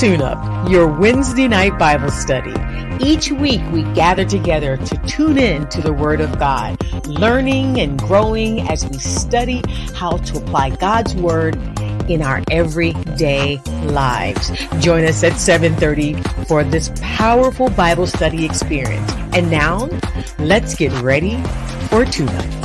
Tune Up, your Wednesday night Bible study. Each week we gather together to tune in to the Word of God, learning and growing as we study how to apply God's Word in our everyday lives. Join us at 7:30 for this powerful Bible study experience. And now, let's get ready for Tune Up.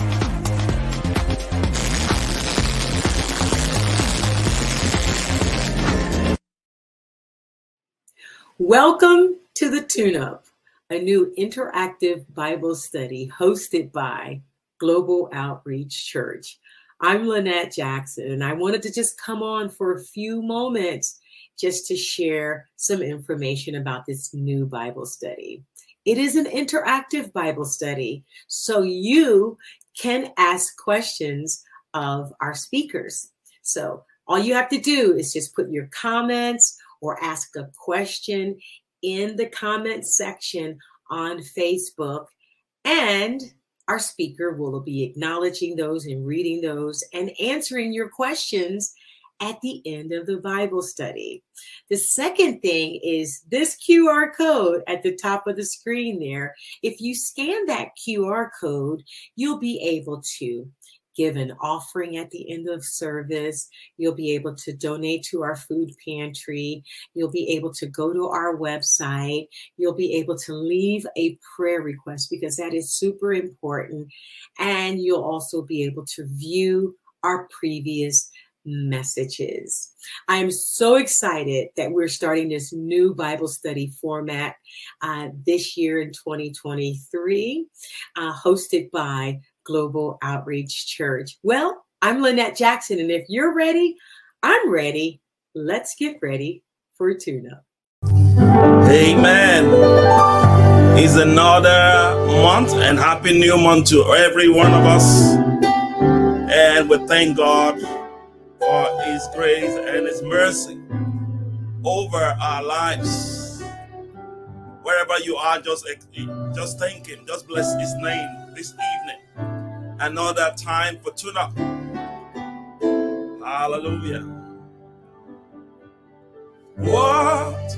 Welcome to the Tune Up, a new interactive Bible study hosted by Global Outreach Church. I'm Lynette Jackson, and I wanted to just come on for a few moments just to share some information about this new Bible study. It is an interactive Bible study, so you can ask questions of our speakers. So all you have to do is just put your comments or ask a question in the comment section on Facebook. And our speaker will be acknowledging those and reading those and answering your questions at the end of the Bible study. The second thing is this QR code at the top of the screen there. If you scan that QR code, you'll be able to give an offering at the end of service. You'll be able to donate to our food pantry. You'll be able to go to our website. You'll be able to leave a prayer request because that is super important. And you'll also be able to view our previous messages. I am so excited that we're starting this new Bible study format uh, this year in 2023, uh, hosted by Global Outreach Church. Well, I'm Lynette Jackson, and if you're ready, I'm ready. Let's get ready for a tune up. Amen. It's another month, and happy new month to every one of us. And we thank God for His grace and His mercy over our lives. Wherever you are, just just thank Him, just bless His name this evening another time for tune up. Hallelujah. What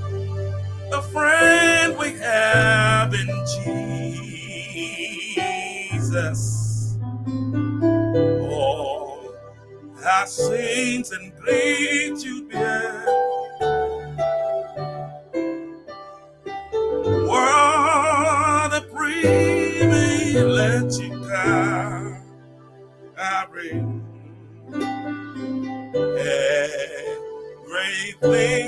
a friend we have in Jesus. All our sins and griefs you bear. Everything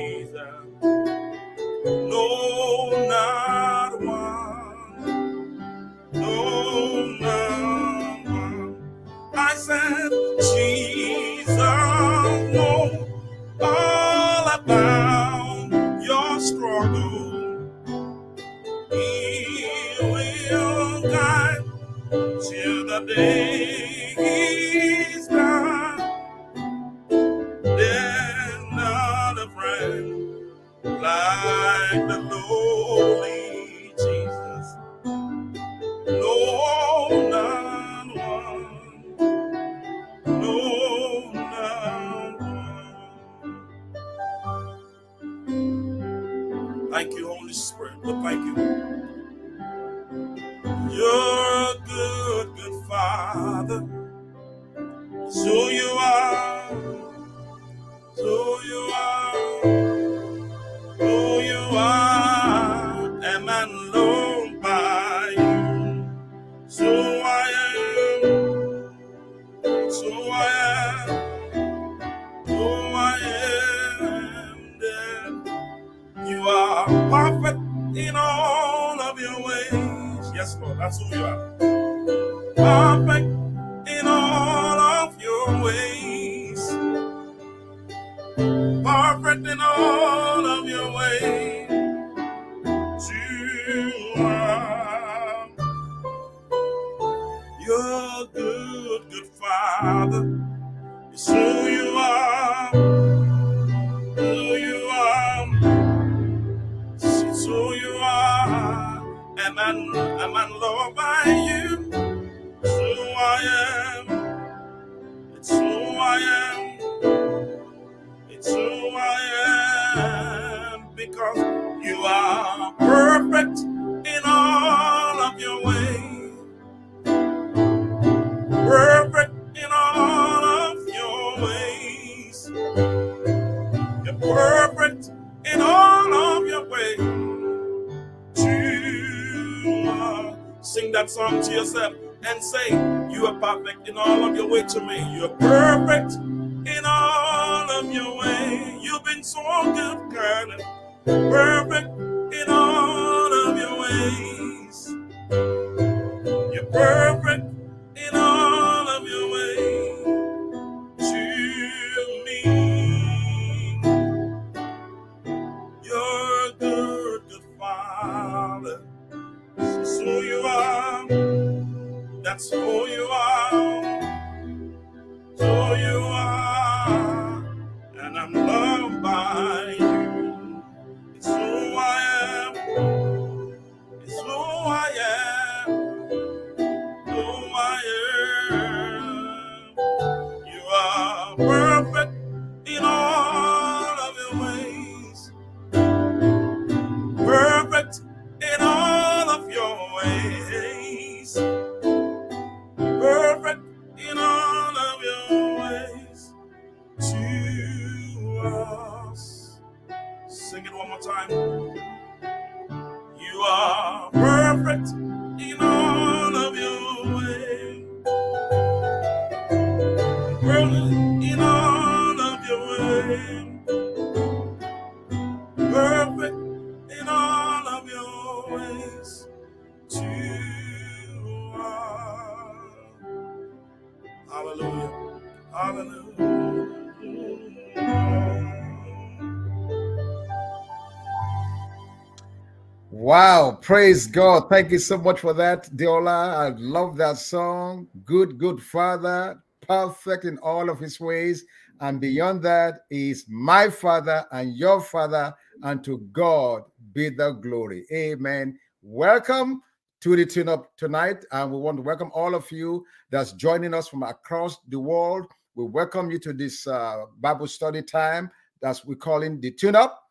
Jesus. No, not one. No, not one. I said, Jesus. All about your struggle. He will guide till the day. land. Praise God. Thank you so much for that, Diola. I love that song. Good, good Father, perfect in all of his ways. And beyond that is my Father and your Father, and to God be the glory. Amen. Welcome to the tune up tonight. And we want to welcome all of you that's joining us from across the world. We welcome you to this uh, Bible study time that's we're calling the tune up.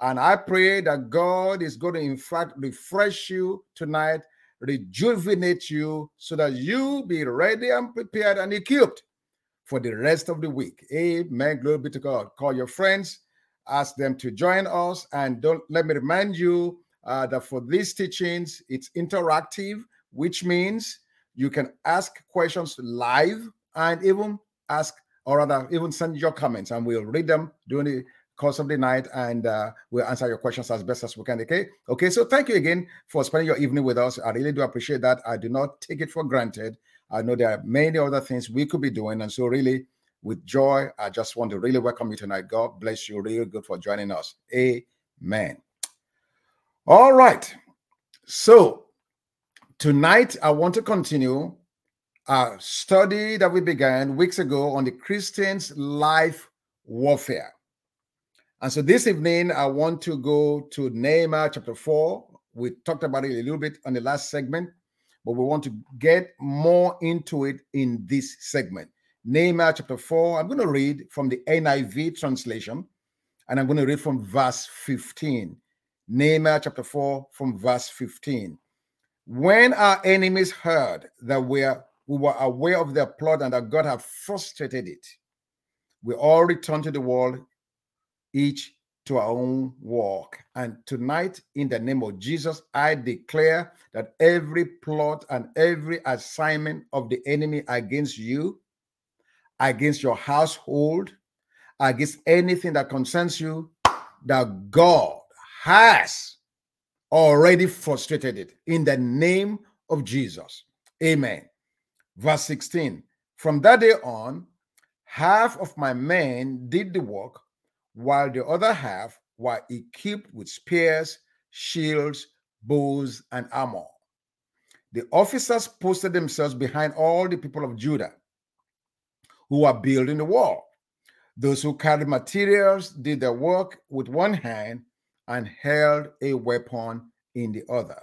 And I pray that God is going to, in fact, refresh you tonight, rejuvenate you, so that you be ready and prepared and equipped for the rest of the week. Amen. Glory be to God. Call your friends, ask them to join us. And don't let me remind you uh, that for these teachings, it's interactive, which means you can ask questions live and even ask or rather even send your comments and we'll read them during the course of the night and uh, we'll answer your questions as best as we can okay? Okay so thank you again for spending your evening with us. I really do appreciate that. I do not take it for granted. I know there are many other things we could be doing and so really with joy i just want to really welcome you tonight. God bless you. Really good for joining us. Amen. All right. So tonight i want to continue a study that we began weeks ago on the Christian's life warfare. And so this evening, I want to go to Nehemiah chapter 4. We talked about it a little bit on the last segment, but we want to get more into it in this segment. Nehemiah chapter 4, I'm going to read from the NIV translation, and I'm going to read from verse 15. Nehemiah chapter 4, from verse 15. When our enemies heard that we are we were aware of their plot and that God had frustrated it. We all returned to the world, each to our own work. And tonight, in the name of Jesus, I declare that every plot and every assignment of the enemy against you, against your household, against anything that concerns you, that God has already frustrated it in the name of Jesus. Amen. Verse 16 From that day on, half of my men did the work, while the other half were equipped with spears, shields, bows, and armor. The officers posted themselves behind all the people of Judah who were building the wall. Those who carried materials did their work with one hand and held a weapon in the other.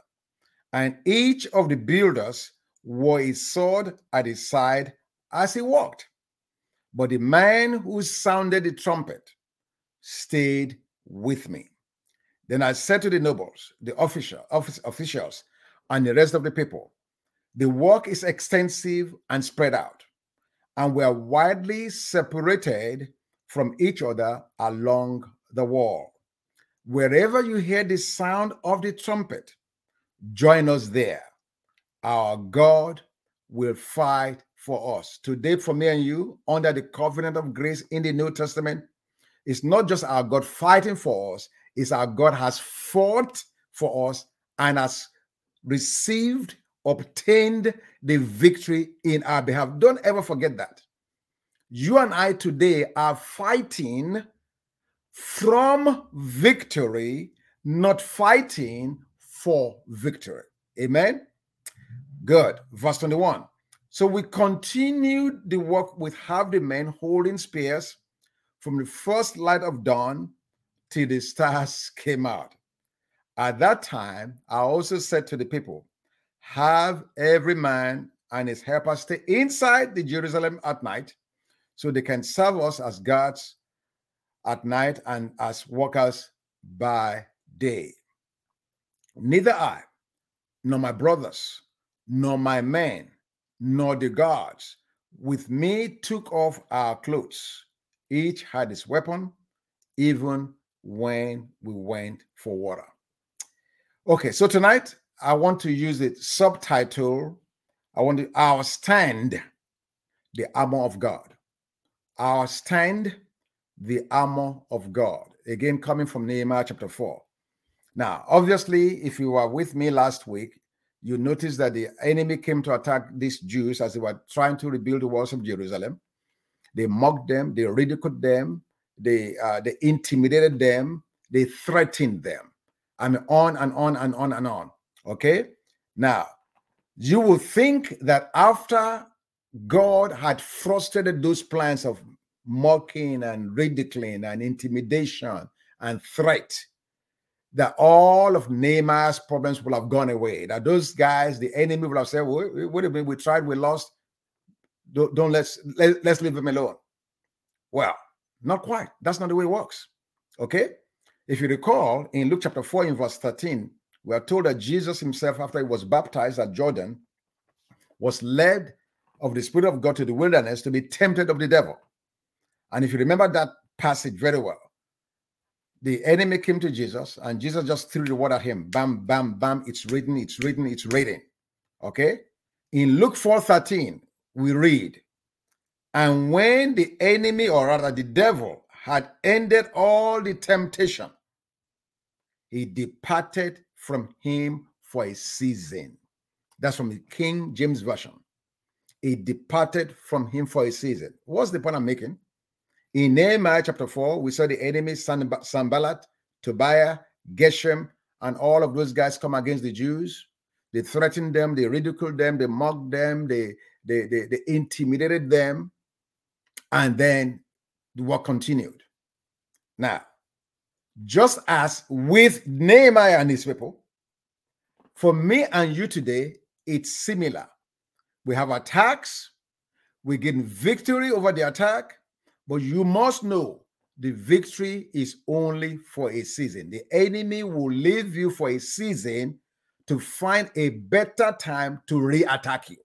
And each of the builders wore a sword at his side as he walked. But the man who sounded the trumpet stayed with me. Then I said to the nobles, the official, office, officials, and the rest of the people, the work is extensive and spread out, and we are widely separated from each other along the wall. Wherever you hear the sound of the trumpet, join us there our God will fight for us. Today, for me and you, under the covenant of grace in the New Testament, it's not just our God fighting for us, it's our God has fought for us and has received, obtained the victory in our behalf. Don't ever forget that. You and I today are fighting from victory, not fighting for victory. Amen. Good. Verse 21. So we continued the work with half the men holding spears from the first light of dawn till the stars came out. At that time, I also said to the people, Have every man and his helper stay inside the Jerusalem at night, so they can serve us as guards at night and as workers by day. Neither I nor my brothers nor my men, nor the guards with me took off our clothes. Each had his weapon, even when we went for water. Okay, so tonight I want to use the subtitle. I want to our stand, the armor of God. Our stand, the armor of God. Again, coming from Nehemiah chapter 4. Now, obviously, if you were with me last week, you noticed that the enemy came to attack these Jews as they were trying to rebuild the walls of Jerusalem. They mocked them, they ridiculed them, they uh, they intimidated them, they threatened them, and on and on and on and on. Okay, now you will think that after God had frustrated those plans of mocking and ridiculing and intimidation and threat, that all of Nehemiah's problems will have gone away. That those guys, the enemy will have said, wait, wait a minute, we tried, we lost. Don't, don't let's let, let's leave him alone. Well, not quite. That's not the way it works. Okay. If you recall in Luke chapter 4, in verse 13, we are told that Jesus himself, after he was baptized at Jordan, was led of the Spirit of God to the wilderness to be tempted of the devil. And if you remember that passage very well, the enemy came to Jesus and Jesus just threw the word at him. Bam, bam, bam. It's written, it's written, it's written. Okay. In Luke 4 13, we read, And when the enemy, or rather the devil, had ended all the temptation, he departed from him for a season. That's from the King James Version. He departed from him for a season. What's the point I'm making? In Nehemiah chapter 4, we saw the enemy Sanballat, Tobiah, Geshem, and all of those guys come against the Jews. They threatened them, they ridiculed them, they mocked them, they, they, they, they intimidated them, and then the war continued. Now, just as with Nehemiah and his people, for me and you today, it's similar. We have attacks, we get victory over the attack, but you must know the victory is only for a season. The enemy will leave you for a season to find a better time to re-attack you.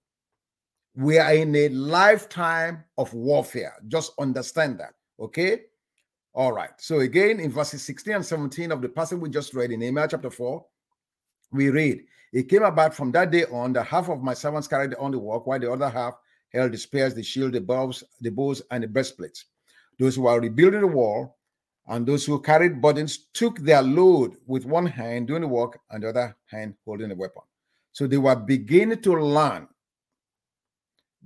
We are in a lifetime of warfare. Just understand that. Okay. All right. So again, in verses 16 and 17 of the passage we just read in Nehemiah chapter 4, we read, It came about from that day on that half of my servants carried on the work, while the other half held the spears, the shield, the bows, the bows, and the breastplates. Those who were rebuilding the wall and those who carried burdens took their load with one hand doing the work and the other hand holding the weapon. So they were beginning to learn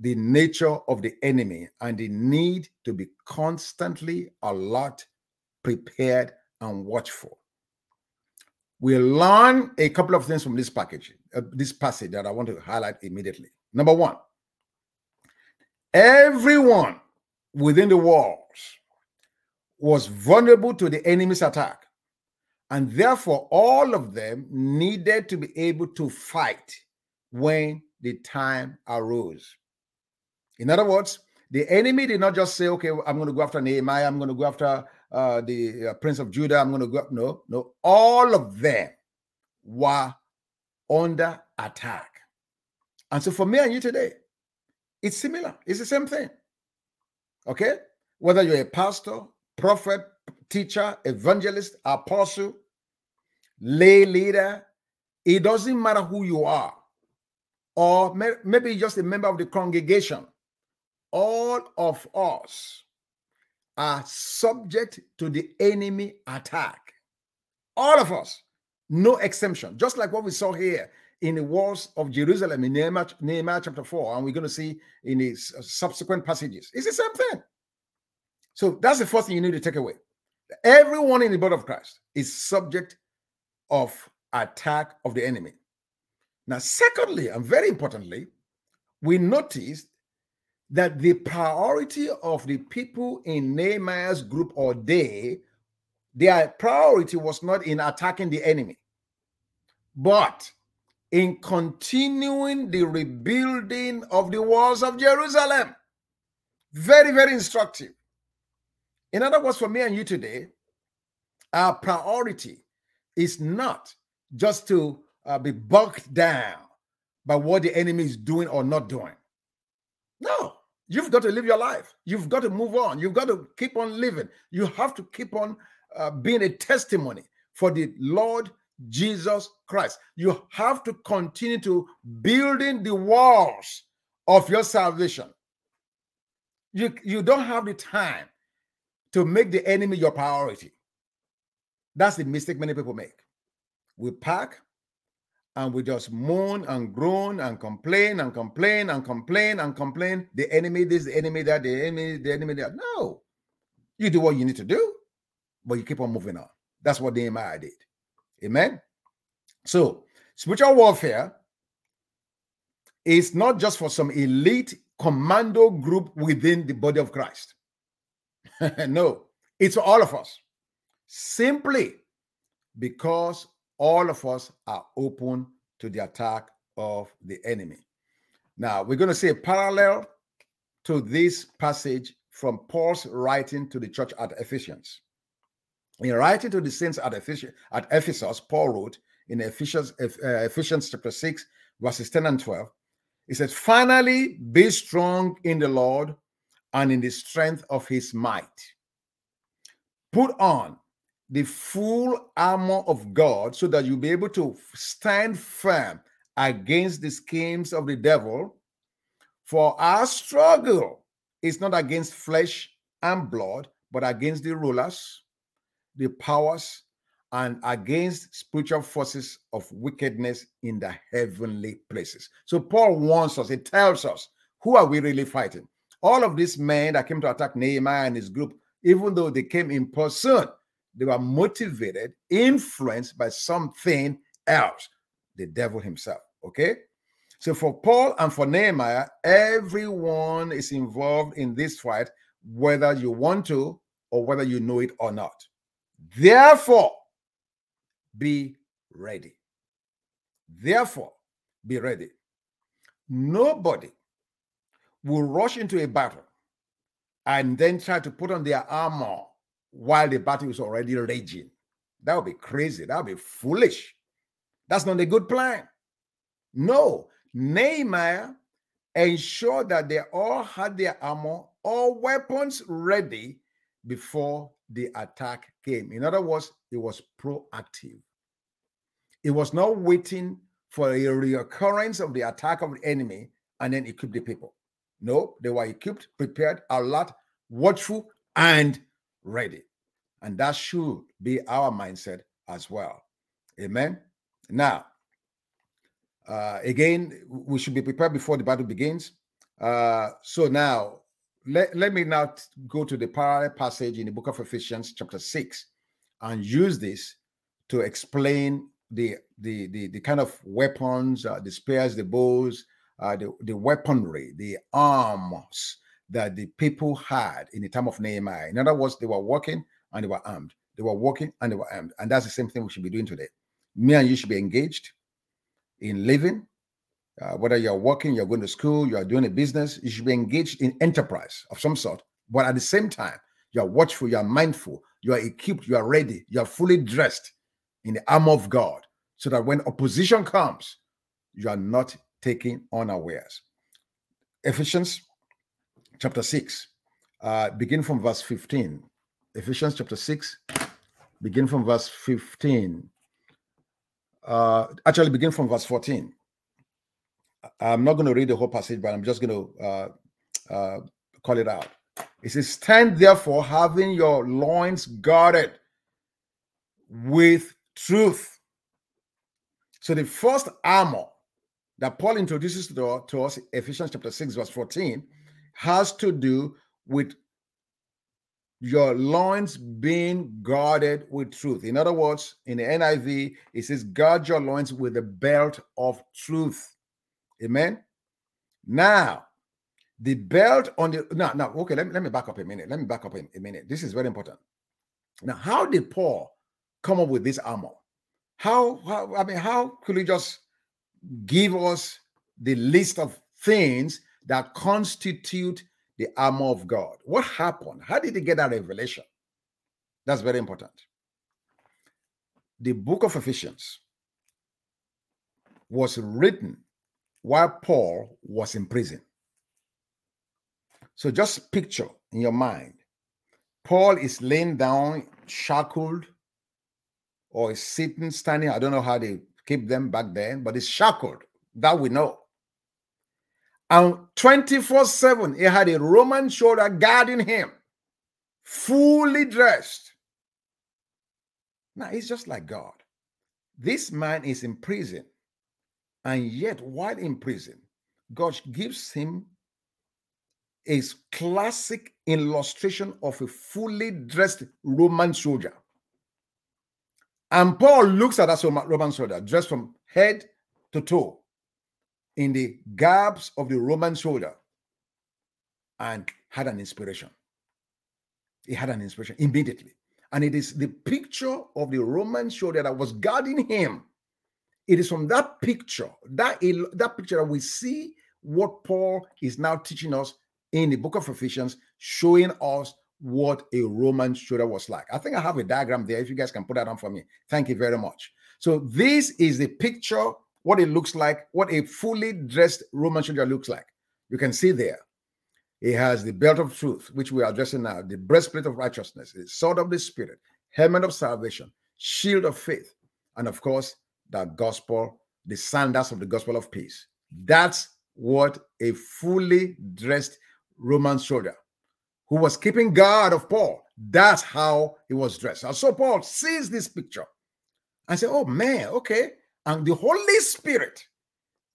the nature of the enemy and the need to be constantly alert, prepared, and watchful. We learn a couple of things from this package, uh, this passage that I want to highlight immediately. Number one, everyone within the walls was vulnerable to the enemy's attack. And therefore, all of them needed to be able to fight when the time arose. In other words, the enemy did not just say, okay, I'm going to go after Nehemiah, I'm going to go after uh, the uh, prince of Judah, I'm going to go up. No, no, all of them were under attack. And so for me and you today, it's similar. It's the same thing. Okay? Whether you're a pastor, prophet, teacher, evangelist, apostle, lay leader, it doesn't matter who you are, or maybe just a member of the congregation all of us are subject to the enemy attack. All of us, no exemption. Just like what we saw here in the walls of Jerusalem in Nehemiah, Nehemiah chapter 4, and we're going to see in the uh, subsequent passages. It's the same thing. So that's the first thing you need to take away. Everyone in the body of Christ is subject of attack of the enemy. Now, secondly, and very importantly, we notice that the priority of the people in Nehemiah's group or day, their priority was not in attacking the enemy, but in continuing the rebuilding of the walls of Jerusalem. Very, very instructive. In other words, for me and you today, our priority is not just to uh, be bogged down by what the enemy is doing or not doing. No, you've got to live your life. You've got to move on. You've got to keep on living. You have to keep on uh, being a testimony for the Lord Jesus Christ. You have to continue to building the walls of your salvation. You, you don't have the time to make the enemy your priority. That's the mistake many people make. We pack, and we just moan and groan and complain and complain and complain and complain. The enemy, this, the enemy, that, the enemy, the enemy, that. No, you do what you need to do, but you keep on moving on. That's what Nehemiah did. Amen. So, spiritual warfare is not just for some elite commando group within the body of Christ. no, it's for all of us. Simply because all of us are open to the attack of the enemy. Now, we're going to see a parallel to this passage from Paul's writing to the church at Ephesians. In writing to the saints at, Ephes- at Ephesus, Paul wrote in Ephesians, uh, Ephesians chapter 6, verses 10 and 12. he says, Finally, be strong in the Lord and in the strength of his might. Put on the full armor of God so that you'll be able to stand firm against the schemes of the devil. For our struggle is not against flesh and blood, but against the rulers, the powers, and against spiritual forces of wickedness in the heavenly places. So Paul warns us, he tells us, who are we really fighting? All of these men that came to attack Nehemiah and his group, even though they came in person, they were motivated, influenced by something else, the devil himself. Okay? So for Paul and for Nehemiah, everyone is involved in this fight, whether you want to or whether you know it or not. Therefore, be ready. Therefore, be ready. Nobody will rush into a battle and then try to put on their armor while the battle is already raging. That would be crazy. That would be foolish. That's not a good plan. No, Nehemiah ensured that they all had their armor, all weapons ready before the attack came. In other words, it was proactive. It was not waiting for a reoccurrence of the attack of the enemy and then equip the people. No, they were equipped, prepared, alert, watchful, and ready. And that should be our mindset as well. Amen. Now, uh, again, we should be prepared before the battle begins. Uh, so now, let, let me now go to the parallel passage in the book of Ephesians, chapter 6, and use this to explain the the the, the kind of weapons, uh, the spears, the bows, uh, the, the weaponry, the arms that the people had in the time of Nehemiah. In other words, they were working and they were armed. They were working and they were armed. And that's the same thing we should be doing today. Me and you should be engaged in living. Uh, whether you're working, you're going to school, you're doing a business, you should be engaged in enterprise of some sort. But at the same time, you're watchful, you're mindful, you're equipped, you're ready, you're fully dressed in the armor of God so that when opposition comes, you are not taken unawares. Ephesians chapter 6, uh, begin from verse 15. Ephesians chapter 6, begin from verse 15. Uh, actually, begin from verse 14. I'm not going to read the whole passage, but I'm just going to uh, uh, call it out. It says, Stand therefore, having your loins guarded with truth. So the first armor that Paul introduces to, to us, Ephesians chapter 6, verse 14, has to do with your loins being guarded with truth. In other words, in the NIV, it says, guard your loins with the belt of truth. Amen. Now, the belt on the now, now, okay, let me let me back up a minute. Let me back up a, a minute. This is very important. Now, how did Paul come up with this armor? How, how I mean, how could he just give us the list of things that constitute the armor of God. What happened? How did he get that revelation? That's very important. The book of Ephesians was written while Paul was in prison. So just picture in your mind Paul is laying down, shackled, or is sitting, standing. I don't know how they keep them back then, but he's shackled. That we know. And 24 7, he had a Roman soldier guarding him, fully dressed. Now, it's just like God. This man is in prison. And yet, while in prison, God gives him a classic illustration of a fully dressed Roman soldier. And Paul looks at that Roman soldier, dressed from head to toe, in the gaps of the Roman soldier, and had an inspiration. He had an inspiration immediately. And it is the picture of the Roman soldier that was guarding him. It is from that picture, that, that picture that we see what Paul is now teaching us in the book of Ephesians, showing us what a Roman soldier was like. I think I have a diagram there. If you guys can put that on for me. Thank you very much. So this is the picture, what it looks like, what a fully dressed Roman soldier looks like. You can see there. He has the belt of truth, which we are addressing now, the breastplate of righteousness, the sword of the spirit, helmet of salvation, shield of faith, and of course, the gospel, the sandals of the gospel of peace. That's what a fully dressed Roman soldier who was keeping guard of Paul, that's how he was dressed. And so Paul sees this picture and said, Oh man, okay. And the Holy Spirit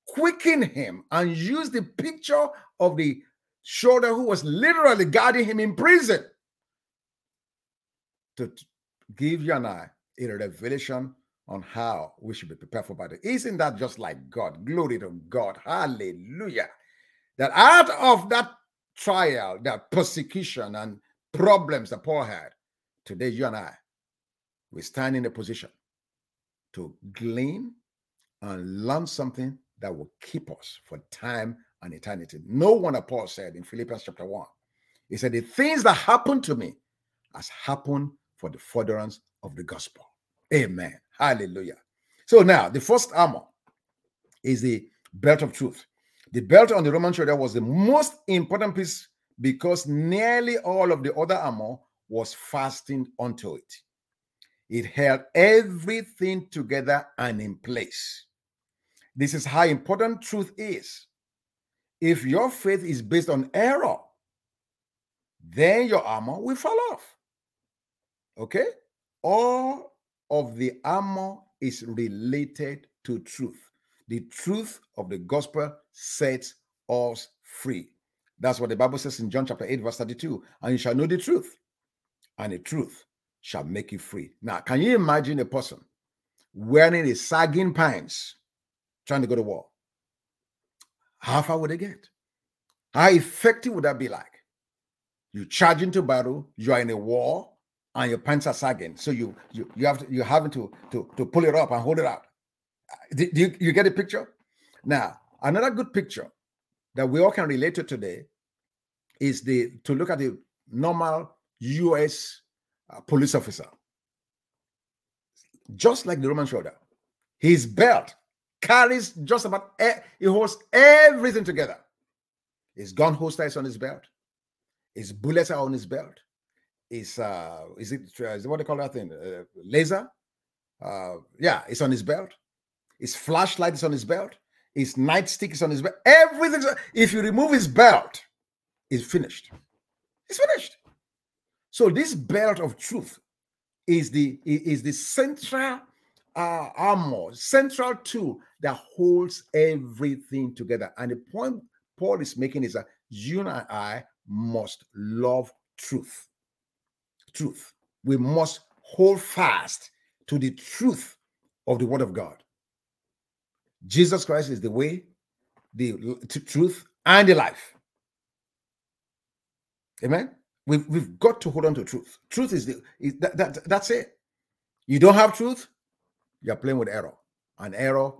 quickened him and used the picture of the shoulder who was literally guarding him in prison to give you and I a revelation on how we should be prepared for battle. Isn't that just like God? Glory to God. Hallelujah. That out of that trial, that persecution and problems that Paul had, today you and I, we stand in a position to glean and learn something that will keep us for time and eternity. No wonder Paul said in Philippians chapter 1, he said, The things that happened to me has happened for the furtherance of the gospel. Amen. Hallelujah. So now the first armor is the belt of truth. The belt on the Roman shoulder was the most important piece because nearly all of the other armor was fastened onto it. It held everything together and in place. This is how important truth is. If your faith is based on error, then your armor will fall off. Okay? All of the armor is related to truth. The truth of the gospel sets us free. That's what the Bible says in John chapter 8, verse 32. And you shall know the truth, and the truth shall make you free. Now, can you imagine a person wearing a sagging pants trying to go to war? How far would they get? How effective would that be like? You charge into battle, you are in a war, and your pants are sagging. So you you you have to you having to to to pull it up and hold it out. Do, do you, you get a picture? Now, another good picture that we all can relate to today is the to look at the normal U.S. Police officer, just like the Roman shoulder. His belt carries just about he holds everything together. His gun holster is on his belt. His bullets are on his belt. His uh, is it uh, is it what they call that thing? Uh, laser. Uh, yeah, it's on his belt. His flashlight is on his belt. His nightstick is on his belt. Everything. If you remove his belt, it's finished. It's finished. So this belt of truth is the is the central uh, armor, central tool that holds everything together. And the point Paul is making is that you and I must love truth. Truth. We must hold fast to the truth of the Word of God. Jesus Christ is the way, the truth, and the life. Amen. We've, we've got to hold on to truth. Truth is the is that, that that's it. You don't have truth, you're playing with error. And error,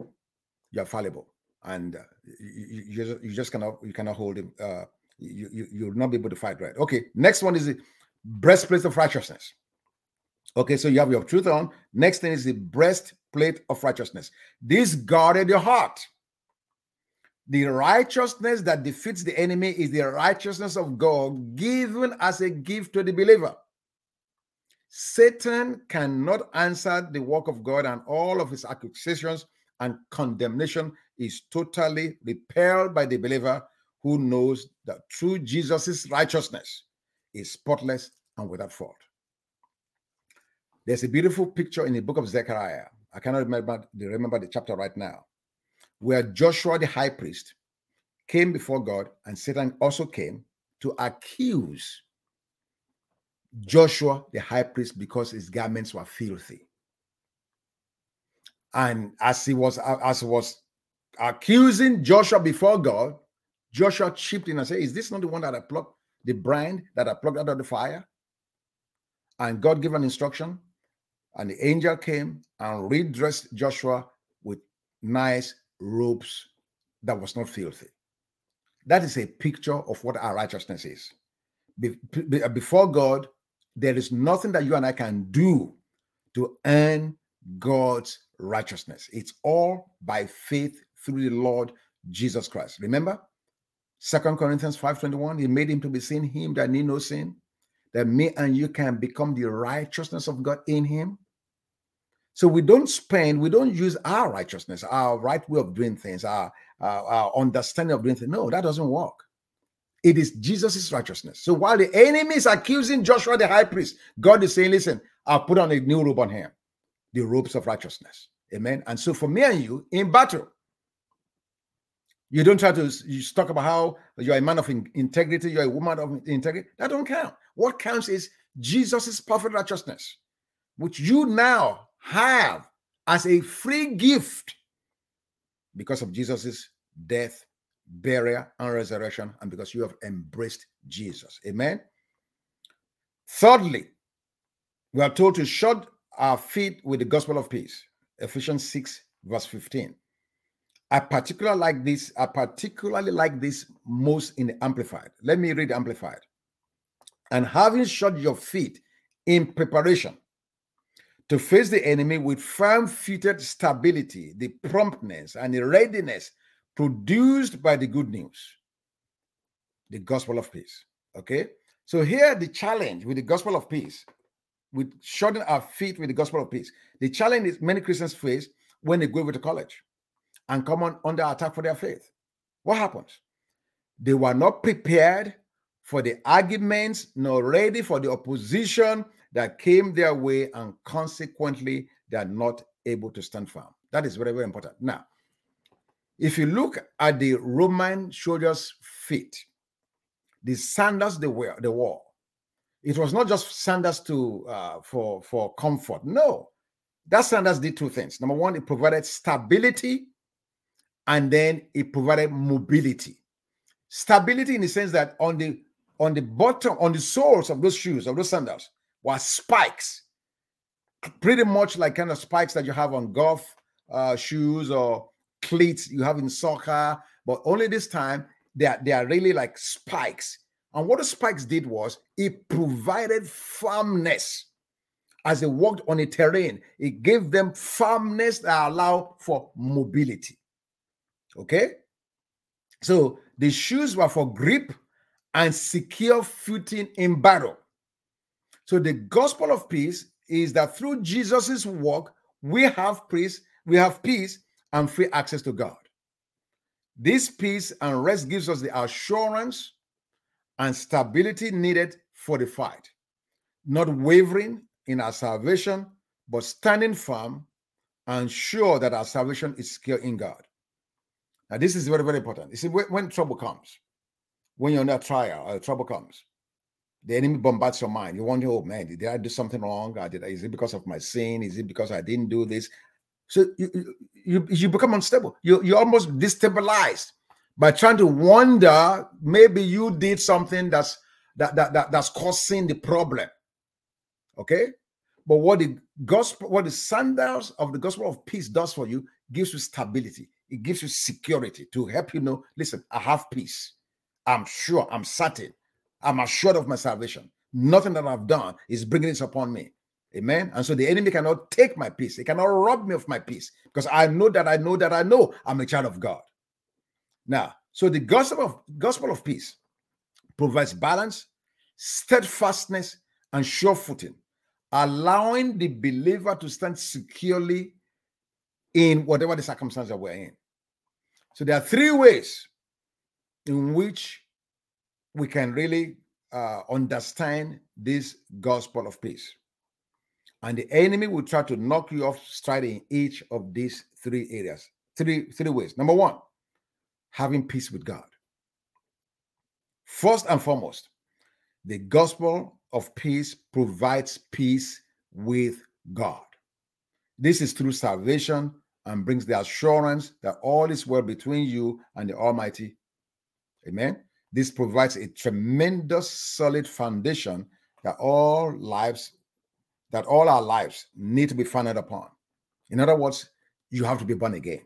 you're fallible. And uh, you, you, you, just cannot you cannot hold him. Uh, you, you you'll not be able to fight right. Okay, next one is the breastplate of righteousness. Okay, so you have your truth on. Next thing is the breastplate of righteousness. This guarded your heart. The righteousness that defeats the enemy is the righteousness of God given as a gift to the believer. Satan cannot answer the work of God, and all of his accusations and condemnation is totally repelled by the believer who knows that through Jesus' righteousness is spotless and without fault. There's a beautiful picture in the book of Zechariah. I cannot remember remember the chapter right now, where Joshua the high priest came before God, and Satan also came to accuse Joshua the high priest because his garments were filthy. And as he was as he was accusing Joshua before God, Joshua chipped in and said, Is this not the one that I plucked, the brand that I plucked out of the fire? And God gave an instruction and the angel came and redressed Joshua with nice robes that was not filthy. That is a picture of what our righteousness is. Before God, there is nothing that you and I can do to earn God's righteousness. It's all by faith through the Lord Jesus Christ. Remember, Second Corinthians 5:21, he made him to be sin, him that need no sin, that me and you can become the righteousness of God in him. So we don't spend, we don't use our righteousness, our right way of doing things, our, our, understanding of doing things. No, that doesn't work. It is Jesus' righteousness. So while the enemy is accusing Joshua the high priest, God is saying, Listen, I'll put on a new robe on him, the robes of righteousness. Amen. And so for me and you in battle, you don't try to you talk about how you're a man of integrity, you're a woman of integrity. That don't count. What counts is Jesus' perfect righteousness, which you now have as a free gift because of Jesus' death, burial, and resurrection, and because you have embraced Jesus. Amen. Thirdly, we are told to shod our feet with the gospel of peace. Ephesians 6, verse 15. I particularly like this. I particularly like this most in the Amplified. Let me read Amplified. And having shod your feet in preparation to face the enemy with firm footed stability, the promptness and the readiness produced by the good news, the gospel of peace. Okay. So here the challenge with the gospel of peace, with shodding our feet with the gospel of peace. The challenge is many Christians face when they go over to college and come on under attack for their faith. What happens? They were not prepared for the arguments nor ready for the opposition that came their way, and consequently, they are not able to stand firm. That is very, very important. Now, if you look at the Roman soldiers' feet, the sandals they wear, they wore, it was not just sandals to uh, for for comfort. No, that sandals did two things. Number one, it provided stability and then it provided mobility. Stability in the sense that on the on the bottom, on the soles of those shoes, of those sandals, were spikes, pretty much like kind of spikes that you have on golf uh, shoes or cleats you have in soccer, but only this time they are, they are really like spikes. And what the spikes did was it provided firmness as they walked on a terrain. It gave them firmness that allowed for mobility. Okay. So the shoes were for grip and secure footing in battle. So the gospel of peace is that through Jesus's work, we have peace, we have peace and free access to God. This peace and rest gives us the assurance and stability needed for the fight, not wavering in our salvation, but standing firm and sure that our salvation is secure in God. Now, this is very, very important. You see, when, trouble comes, when you're under trial trouble comes, the enemy bombards your mind. You wonder, oh man, did I do something wrong? I did, is it because of my sin? Is it because I didn't do this? So you you, you become unstable. You you almost destabilized by trying to wonder maybe you did something that's that, that, that that's causing the problem. Okay, but what the gospel, what the sandals of the gospel of peace does for you gives you stability. It gives you security to help you know, listen, I have peace. I'm sure, I'm certain, I'm assured of my salvation. Nothing that I've done is bringing this upon me. Amen. And so the enemy cannot take my peace. He cannot rob me of my peace because I know that I know that I know I'm a child of God. Now, so the gospel of gospel of peace provides balance, steadfastness, and sure footing, allowing the believer to stand securely in whatever the circumstance that we're in. So there are three ways in which we can really uh, understand this gospel of peace. And the enemy will try to knock you off straight in each of these three areas. Three, three ways. Number one, having peace with God. First and foremost, the gospel of peace provides peace with God. This is through salvation and brings the assurance that all is well between you and the Almighty. Amen. This provides a tremendous solid foundation that all lives, that all our lives need to be founded upon. In other words, you have to be born again.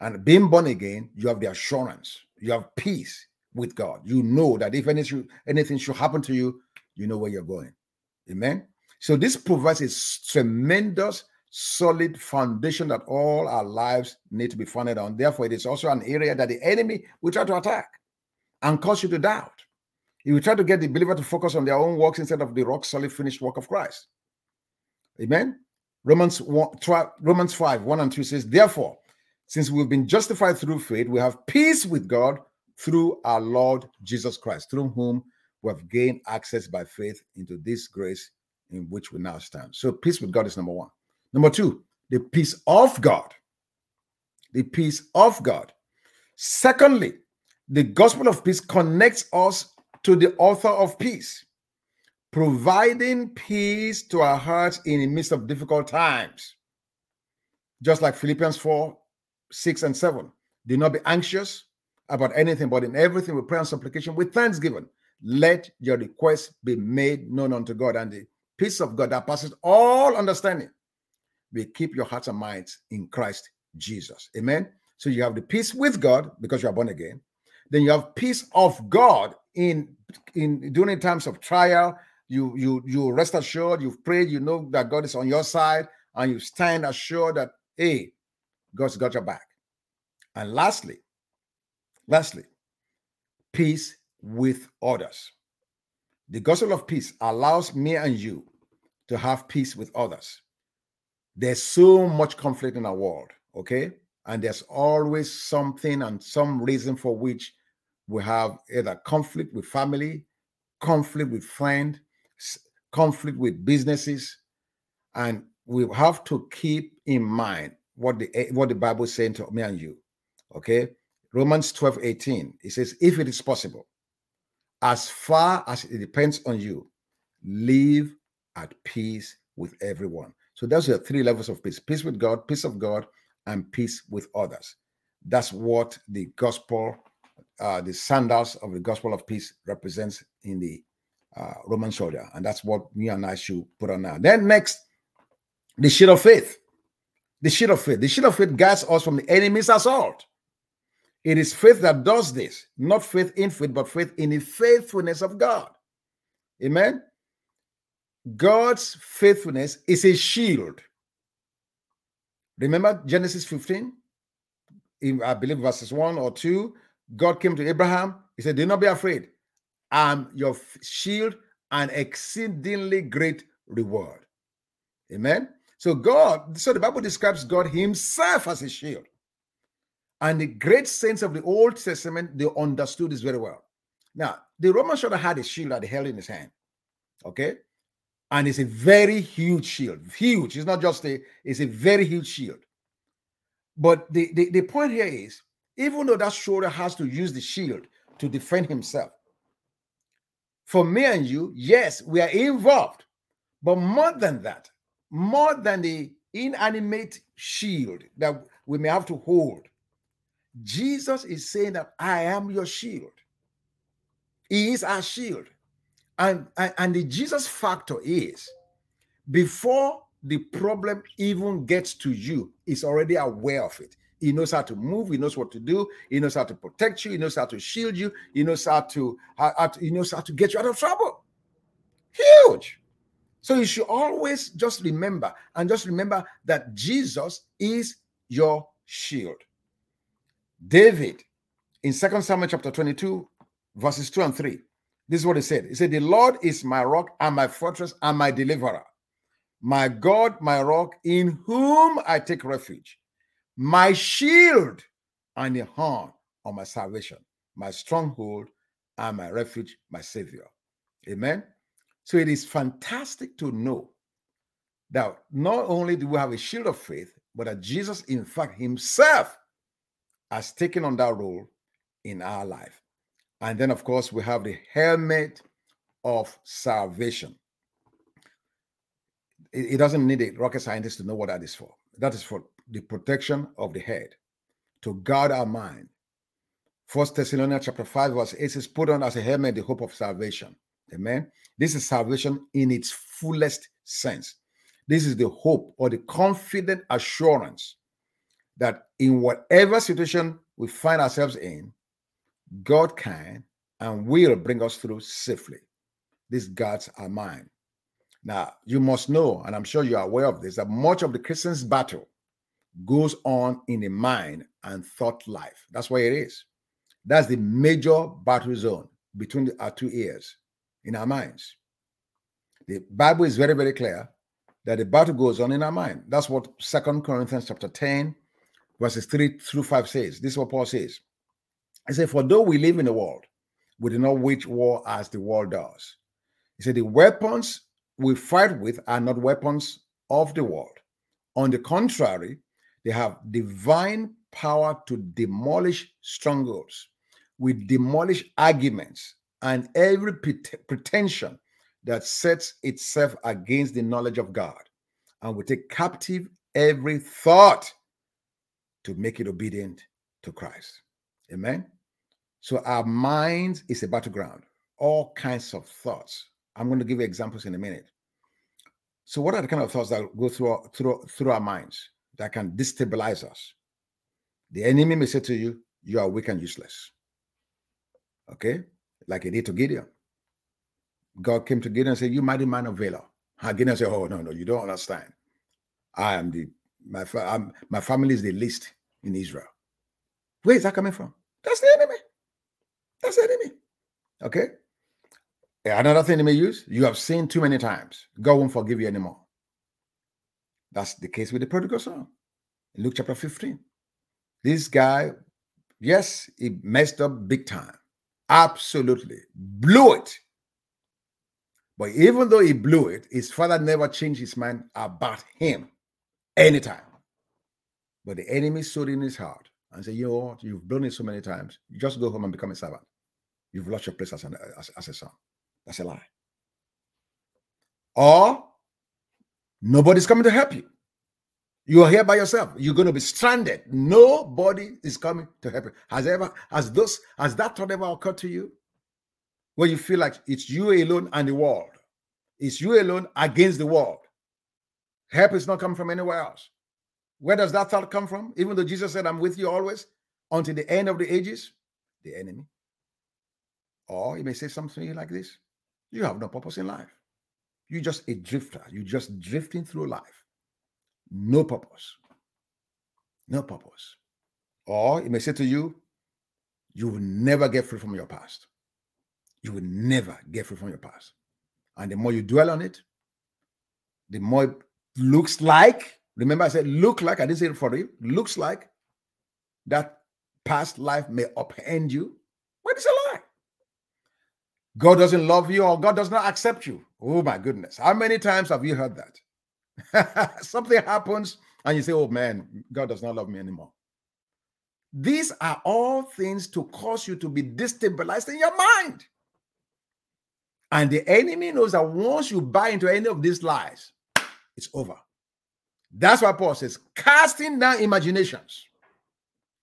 And being born again, you have the assurance, you have peace with God. You know that if anything, anything should happen to you, you know where you're going. Amen. So this provides a tremendous solid foundation that all our lives need to be founded on. Therefore, it is also an area that the enemy will try to attack and cause you to doubt. He will try to get the believer to focus on their own works instead of the rock solid finished work of Christ. Amen. Romans 1, Romans 5 1 and 2 says, Therefore, since we've been justified through faith, we have peace with God through our Lord Jesus Christ, through whom we have gained access by faith into this grace in which we now stand. So, peace with God is number one. Number two, the peace of God. The peace of God. Secondly, the gospel of peace connects us to the author of peace, providing peace to our hearts in the midst of difficult times. Just like Philippians 4 6 and 7. Do not be anxious about anything, but in everything with prayer and supplication with thanksgiving. Let your requests be made known unto God, and the peace of God that passes all understanding will keep your hearts and minds in Christ Jesus. Amen. So you have the peace with God because you are born again. Then you have peace of God in in during times of trial. You you you rest assured, you've prayed, you know that God is on your side, and you stand assured that hey, God's got your back. And lastly, lastly, peace with others. The gospel of peace allows me and you to have peace with others. There's so much conflict in our world, okay? And there's always something and some reason for which we have either conflict with family, conflict with friend, conflict with businesses, and we have to keep in mind what the eh, what the Bible is saying to me and you. Okay. Romans 12, 18. It says, if it is possible, as far as it depends on you, live at peace with everyone. So those are three levels of peace: peace with God, peace of God, and peace with others. That's what the gospel, uh, the sandals of the gospel of peace represents in the uh, Roman soldier, and that's what me and I should put on now. Then next, the shield of faith. The shield of faith. The shield of faith guards us from the enemy's assault. It is faith that does this, not faith in faith, but faith in the faithfulness of God. Amen. God's faithfulness is a shield. Remember Genesis 15? In, I believe verses 1 or 2. God came to Abraham. He said, Do not be afraid. I'm your shield and exceedingly great reward. Amen. So God, so the Bible describes God himself as a shield. And the great saints of the Old Testament, they understood this very well. Now, the Roman soldier had a shield that he held in his hand. Okay. And it's a very huge shield. Huge. It's not just a, it's a very huge shield. But the, the, the point here is, even though that soldier has to use the shield to defend himself, for me and you, yes, we are involved. But more than that, more than the inanimate shield that we may have to hold. Jesus is saying that I am your shield. He is our shield. And, and, and the Jesus factor is before the problem even gets to you, he's already aware of it. He knows how to move. He knows what to do. He knows how to protect you. He knows how to shield you. He knows how to, how, how to he knows how to get you out of trouble. Huge. So you should always just remember and just remember that Jesus is your shield. David in Second Samuel chapter 22, verses 2 and 3. This is what he said. He said, The Lord is my rock and my fortress and my deliverer, my God, my rock, in whom I take refuge, my shield and the horn of my salvation, my stronghold and my refuge, my savior. Amen. So it is fantastic to know that not only do we have a shield of faith, but that Jesus, in fact, himself has taken on that role in our life. And then, of course, we have the helmet of salvation. It, it doesn't need a rocket scientist to know what that is for. That is for the protection of the head, to guard our mind. First Thessalonians chapter 5, verse 8 says, Put on as a helmet the hope of salvation. Amen. This is salvation in its fullest sense. This is the hope or the confident assurance that in whatever situation we find ourselves in, God can and will bring us through safely. This guards our mind. Now, you must know, and I'm sure you are aware of this, that much of the Christian's battle goes on in the mind and thought life. That's where it is. That's the major battle zone between our two ears in our minds. The Bible is very, very clear that the battle goes on in our mind. That's what Second Corinthians chapter 10, verses 3 through 5 says. This is what Paul says. He said, For though we live in the world, we do not wage war as the world does. He said, The weapons we fight with are not weapons of the world. On the contrary, they have divine power to demolish strongholds. We demolish arguments and every pretension that sets itself against the knowledge of God. And we take captive every thought to make it obedient to Christ. Amen. So our mind is a battleground, all kinds of thoughts. I'm going to give you examples in a minute. So, what are the kind of thoughts that go through through through our minds that can destabilize us? The enemy may say to you, "You are weak and useless." Okay, like he did to Gideon. God came to Gideon and said, You mighty man of valor. And Gideon said, Oh, no, no, you don't understand. I am the, my, I'm, my family is the least in Israel. Where is that coming from? That's the enemy. That's the enemy. Okay. Another thing they may use, you have sinned too many times. God won't forgive you anymore. That's the case with the prodigal son. In Luke chapter 15. This guy, yes, he messed up big time. Absolutely. Blew it. But even though he blew it, his father never changed his mind about him anytime. But the enemy sowed in his heart and said, You know what? You've blown it so many times. You just go home and become a servant. You've lost your place as, an, as, as a son. That's a lie. Or nobody's coming to help you. You are here by yourself. You're going to be stranded. Nobody is coming to help you. Has ever has those has that thought ever occurred to you? where you feel like it's you alone and the world. It's you alone against the world. Help is not coming from anywhere else. Where does that thought come from? Even though Jesus said, I'm with you always until the end of the ages, the enemy. Or you may say something like this You have no purpose in life. You're just a drifter. You're just drifting through life. No purpose. No purpose. Or it may say to you, You will never get free from your past you will never get free from your past. And the more you dwell on it, the more it looks like, remember I said look like, I didn't say it for you, looks like that past life may upend you, but it's a lie. God doesn't love you or God does not accept you. Oh my goodness. How many times have you heard that? Something happens and you say, oh man, God does not love me anymore. These are all things to cause you to be destabilized in your mind. And the enemy knows that once you buy into any of these lies, it's over. That's why Paul says, casting down imaginations.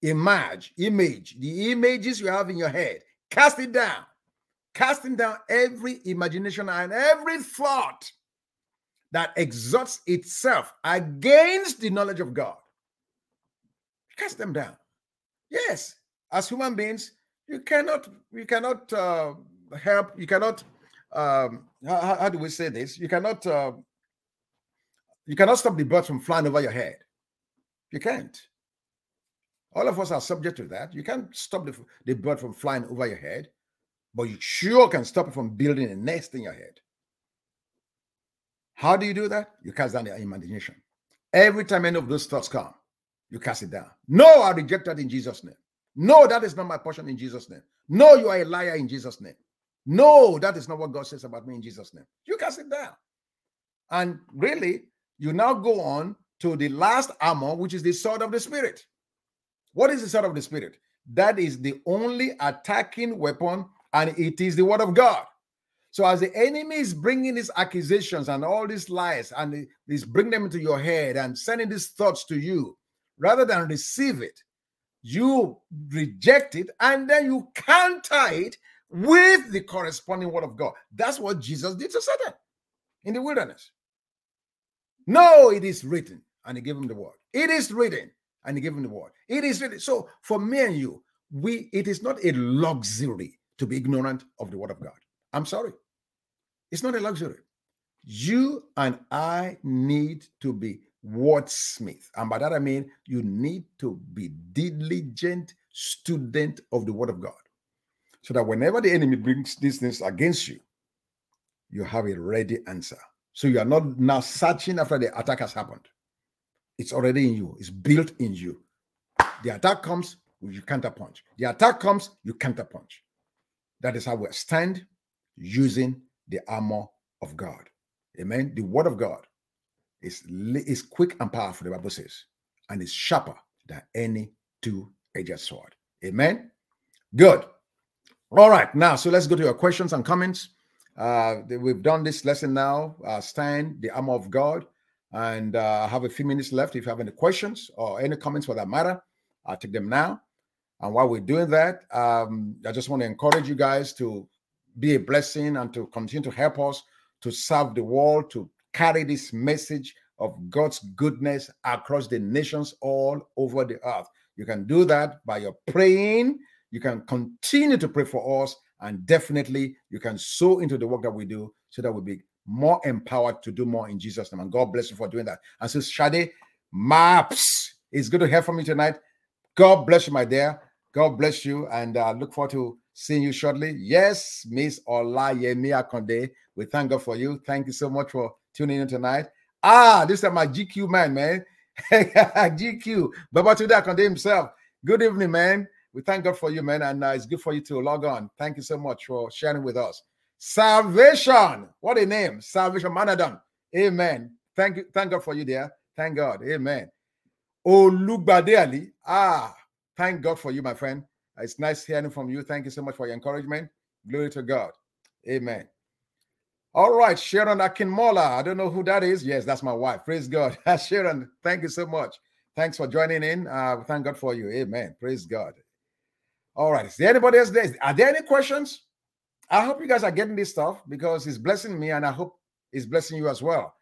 Image, image, the images you have in your head, cast it down. Casting down every imagination and every thought that exalts itself against the knowledge of God. Cast them down. Yes, as human beings, you cannot, you cannot uh, help, you cannot um, how, how, do we say this? You cannot uh, you cannot stop the birds from flying over your head. You can't. All of us are subject to that. You can't stop the, the bird from flying over your head, but you sure can stop it from building a nest in your head. How do you do that? You cast down your imagination. Every time any of those thoughts come, you cast it down. No, I reject that in Jesus' name. No, that is not my portion in Jesus' name. No, you are a liar in Jesus' name. No, that is not what God says about me in Jesus' name. You cast it down. And really, you now go on to the last armor, which is the sword of the Spirit. What is the sword of the Spirit? That is the only attacking weapon, and it is the word of God. So, as the enemy is bringing these accusations and all these lies, and he's bringing them into your head and sending these thoughts to you, rather than receive it, you reject it and then you counter it with the corresponding word of God. That's what Jesus did to Satan in the wilderness. No, it is written, and he gave him the word. It is written, and he gave him the word. It is written. So for me and you, we it is not a luxury to be ignorant of the word of God. I'm sorry. It's not a luxury. You and I need to be wordsmith. And by that I mean you need to be diligent student of the word of God. So that whenever the enemy brings these things against you, you have a ready answer. So you are not now searching after the attack has happened. It's already in you, it's built in you. The attack comes, you counterpunch. The attack comes, you counterpunch. That is how we stand using the armor of God. Amen. The word of God is, is quick and powerful, the Bible says, and is sharper than any two-edged sword. Amen. Good. All right. Now, so let's go to your questions and comments. Uh, we've done this lesson now, uh, stand the armor of God. And uh, I have a few minutes left. If you have any questions or any comments for that matter, I'll take them now. And while we're doing that, um, I just want to encourage you guys to be a blessing and to continue to help us to serve the world, to carry this message of God's goodness across the nations all over the earth. You can do that by your praying. You can continue to pray for us, and definitely you can sow into the work that we do so that we'll be more empowered to do more in Jesus' name. And God bless you for doing that. And so, Shade Maps, it's good to hear from you tonight. God bless you, my dear. God bless you, and uh, look forward to seeing you shortly. Yes, Miss Olayemi Akonde, we thank God for you. Thank you so much for tuning in tonight. Ah, this is my GQ man, man. GQ, Baba Tuda Akonde himself. Good evening, man. We thank God for you, man, and uh, it's good for you to log on. Thank you so much for sharing with us. Salvation. What a name. Salvation Manadam. Amen. Thank you. Thank God for you there. Thank God. Amen. Olugbade Ali. Ah, thank God for you, my friend. It's nice hearing from you. Thank you so much for your encouragement. Glory to God. Amen. All right, Sharon Akinmola. I don't know who that is. Yes, that's my wife. Praise God. Sharon, thank you so much. Thanks for joining in. Uh, thank God for you. Amen. Praise God. All right. Is there anybody else there? Are there any questions? I hope you guys are getting this stuff because it's blessing me and I hope it's blessing you as well.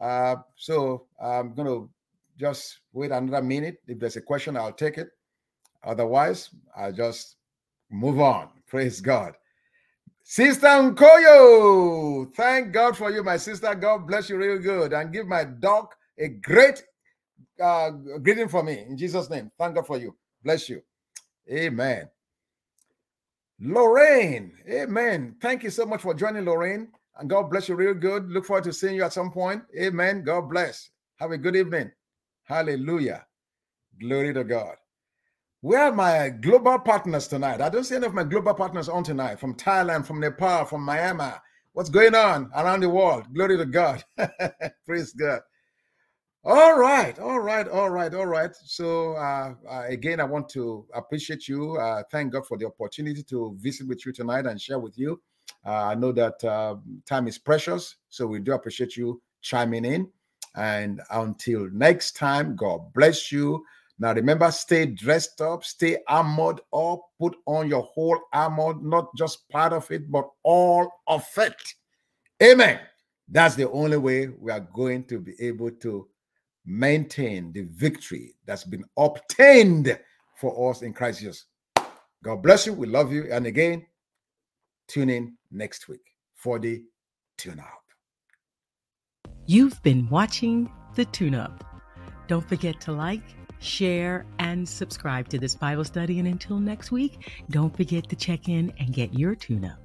Uh, so I'm going to just wait another minute. If there's a question, I'll take it. Otherwise, I'll just move on. Praise God. Sister Nkoyo, thank God for you, my sister. God bless you real good. And give my dog a great uh, greeting for me in Jesus' name. Thank God for you. Bless you. Amen. Lorraine, amen. Thank you so much for joining, Lorraine. And God bless you real good. Look forward to seeing you at some point. Amen. God bless. Have a good evening. Hallelujah. Glory to God. Where are my global partners tonight? I don't see any of my global partners on tonight from Thailand, from Nepal, from Miami. What's going on around the world? Glory to God. Praise God. All right, all right, all right, all right. So uh, uh, again, I want to appreciate you. Uh, thank God for the opportunity to visit with you tonight and share with you. Uh, I know that uh, time is precious, so we do appreciate you chiming in. And until next time, God bless you. Now remember, stay dressed up, stay armored up, put on your whole armor, not just part of it, but all of it. Amen. That's the only way we are going to be able to maintain the victory that's been obtained for us in Christ Jesus. God bless you. We love you. And again, tune in next week for the tune up. You've been watching the tune up. Don't forget to like, share, and subscribe to this Bible study. And until next week, don't forget to check in and get your tune up.